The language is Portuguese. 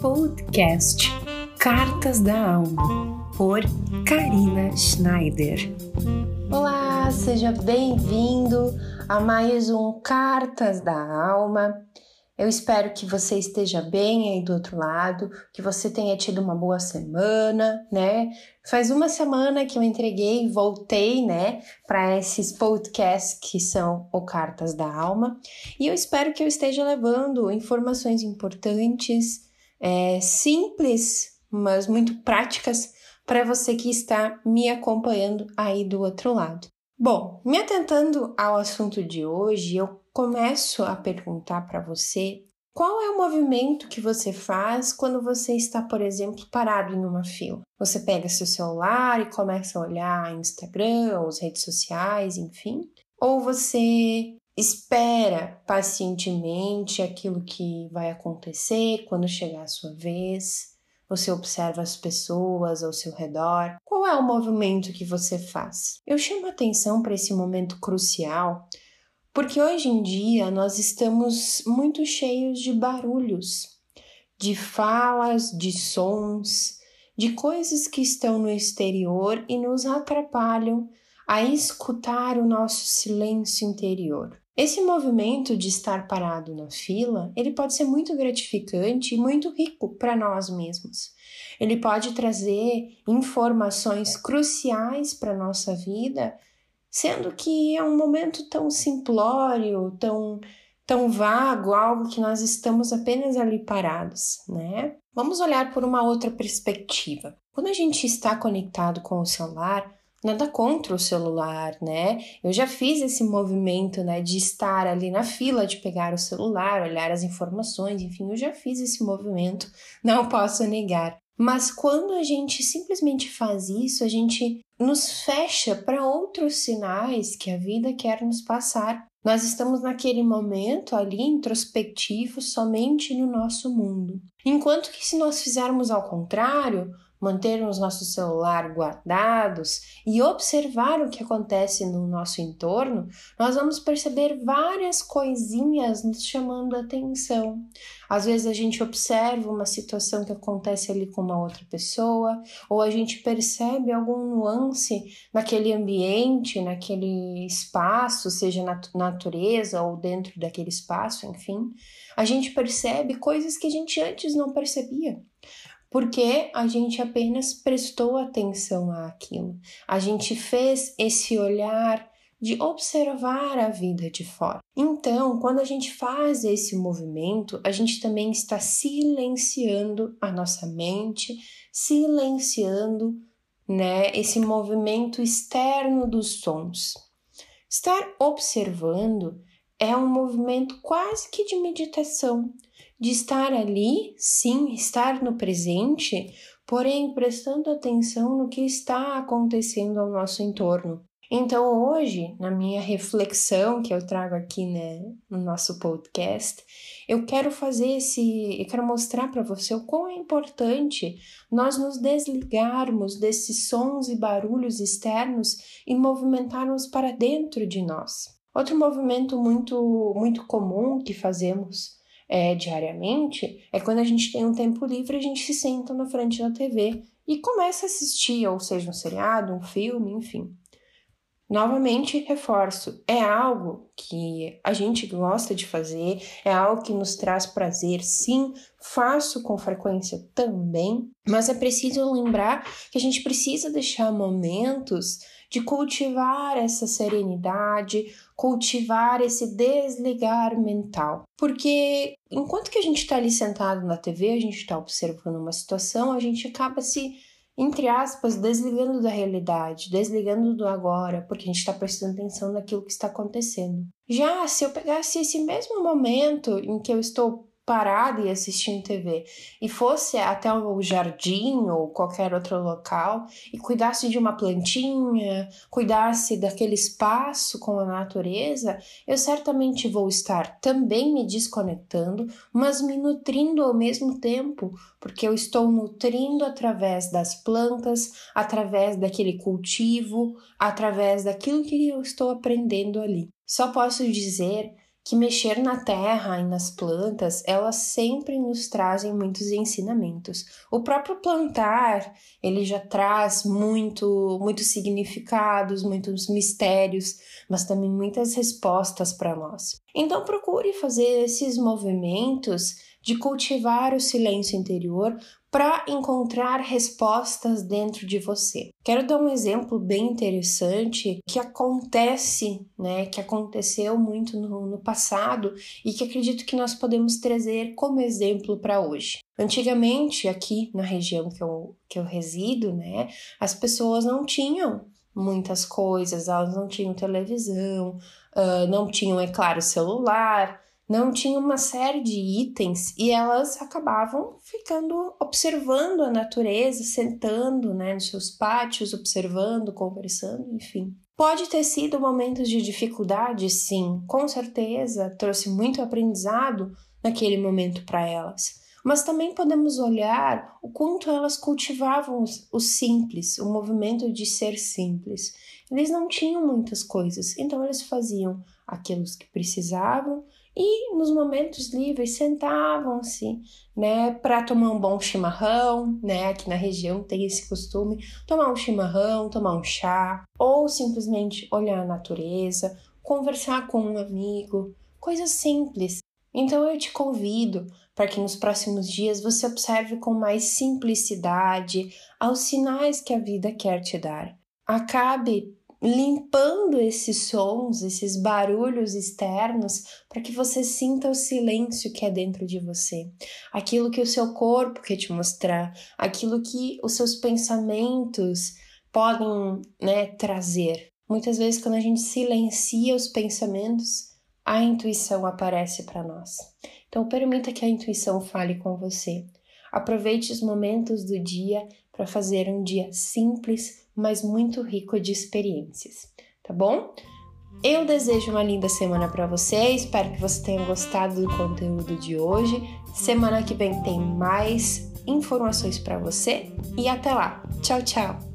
Podcast Cartas da Alma, por Karina Schneider. Olá, seja bem-vindo a mais um Cartas da Alma. Eu espero que você esteja bem aí do outro lado, que você tenha tido uma boa semana, né? Faz uma semana que eu entreguei voltei, né, para esses podcasts que são o Cartas da Alma, e eu espero que eu esteja levando informações importantes, é, simples, mas muito práticas para você que está me acompanhando aí do outro lado. Bom, me atentando ao assunto de hoje, eu começo a perguntar para você qual é o movimento que você faz quando você está, por exemplo, parado em uma fila? Você pega seu celular e começa a olhar Instagram, ou as redes sociais, enfim? Ou você espera pacientemente aquilo que vai acontecer quando chegar a sua vez? Você observa as pessoas ao seu redor? Qual é o movimento que você faz? Eu chamo atenção para esse momento crucial porque hoje em dia nós estamos muito cheios de barulhos, de falas, de sons, de coisas que estão no exterior e nos atrapalham a escutar o nosso silêncio interior. Esse movimento de estar parado na fila, ele pode ser muito gratificante e muito rico para nós mesmos. Ele pode trazer informações cruciais para a nossa vida sendo que é um momento tão simplório, tão tão vago, algo que nós estamos apenas ali parados, né? Vamos olhar por uma outra perspectiva. Quando a gente está conectado com o celular, nada contra o celular, né? Eu já fiz esse movimento, né, de estar ali na fila de pegar o celular, olhar as informações, enfim, eu já fiz esse movimento, não posso negar. Mas quando a gente simplesmente faz isso, a gente nos fecha para outros sinais que a vida quer nos passar. Nós estamos naquele momento ali introspectivo somente no nosso mundo. Enquanto que se nós fizermos ao contrário, mantermos nosso celular guardados e observar o que acontece no nosso entorno, nós vamos perceber várias coisinhas nos chamando a atenção. Às vezes a gente observa uma situação que acontece ali com uma outra pessoa, ou a gente percebe algum nuance naquele ambiente, naquele espaço, seja na natureza ou dentro daquele espaço, enfim. A gente percebe coisas que a gente antes não percebia porque a gente apenas prestou atenção àquilo. A gente fez esse olhar de observar a vida de fora. Então, quando a gente faz esse movimento, a gente também está silenciando a nossa mente, silenciando, né, esse movimento externo dos sons. Estar observando é um movimento quase que de meditação, de estar ali, sim, estar no presente, porém prestando atenção no que está acontecendo ao nosso entorno. Então, hoje, na minha reflexão que eu trago aqui né, no nosso podcast, eu quero fazer esse, eu quero mostrar para você o quão é importante nós nos desligarmos desses sons e barulhos externos e movimentarmos para dentro de nós. Outro movimento muito, muito comum que fazemos é, diariamente é quando a gente tem um tempo livre, a gente se senta na frente da TV e começa a assistir, ou seja, um seriado, um filme, enfim. Novamente, reforço, é algo que a gente gosta de fazer, é algo que nos traz prazer, sim, faço com frequência também, mas é preciso lembrar que a gente precisa deixar momentos de cultivar essa serenidade, cultivar esse desligar mental. Porque enquanto que a gente está ali sentado na TV, a gente está observando uma situação, a gente acaba se, entre aspas, desligando da realidade, desligando do agora, porque a gente está prestando atenção naquilo que está acontecendo. Já se eu pegasse esse mesmo momento em que eu estou parada e assistindo TV e fosse até o jardim ou qualquer outro local e cuidasse de uma plantinha, cuidasse daquele espaço com a natureza, eu certamente vou estar também me desconectando, mas me nutrindo ao mesmo tempo, porque eu estou nutrindo através das plantas, através daquele cultivo, através daquilo que eu estou aprendendo ali. Só posso dizer que mexer na terra e nas plantas, elas sempre nos trazem muitos ensinamentos. O próprio plantar, ele já traz muito, muitos significados, muitos mistérios, mas também muitas respostas para nós. Então procure fazer esses movimentos de cultivar o silêncio interior para encontrar respostas dentro de você. Quero dar um exemplo bem interessante que acontece, né, que aconteceu muito no, no passado e que acredito que nós podemos trazer como exemplo para hoje. Antigamente, aqui na região que eu, que eu resido, né, as pessoas não tinham muitas coisas, elas não tinham televisão, uh, não tinham, é claro, celular, não tinha uma série de itens e elas acabavam ficando observando a natureza, sentando né, nos seus pátios, observando, conversando, enfim. Pode ter sido momentos de dificuldade, sim, com certeza, trouxe muito aprendizado naquele momento para elas. Mas também podemos olhar o quanto elas cultivavam o simples, o movimento de ser simples. Eles não tinham muitas coisas, então eles faziam aquilo que precisavam e nos momentos livres sentavam-se, né, para tomar um bom chimarrão, né, aqui na região tem esse costume, tomar um chimarrão, tomar um chá, ou simplesmente olhar a natureza, conversar com um amigo, coisas simples. Então eu te convido para que nos próximos dias você observe com mais simplicidade aos sinais que a vida quer te dar. Acabe limpando esses sons, esses barulhos externos, para que você sinta o silêncio que é dentro de você, aquilo que o seu corpo quer te mostrar, aquilo que os seus pensamentos podem né, trazer. Muitas vezes, quando a gente silencia os pensamentos, a intuição aparece para nós. Então, permita que a intuição fale com você. Aproveite os momentos do dia para fazer um dia simples, mas muito rico de experiências, tá bom? Eu desejo uma linda semana para você, espero que você tenha gostado do conteúdo de hoje. Semana que vem tem mais informações para você e até lá. Tchau, tchau.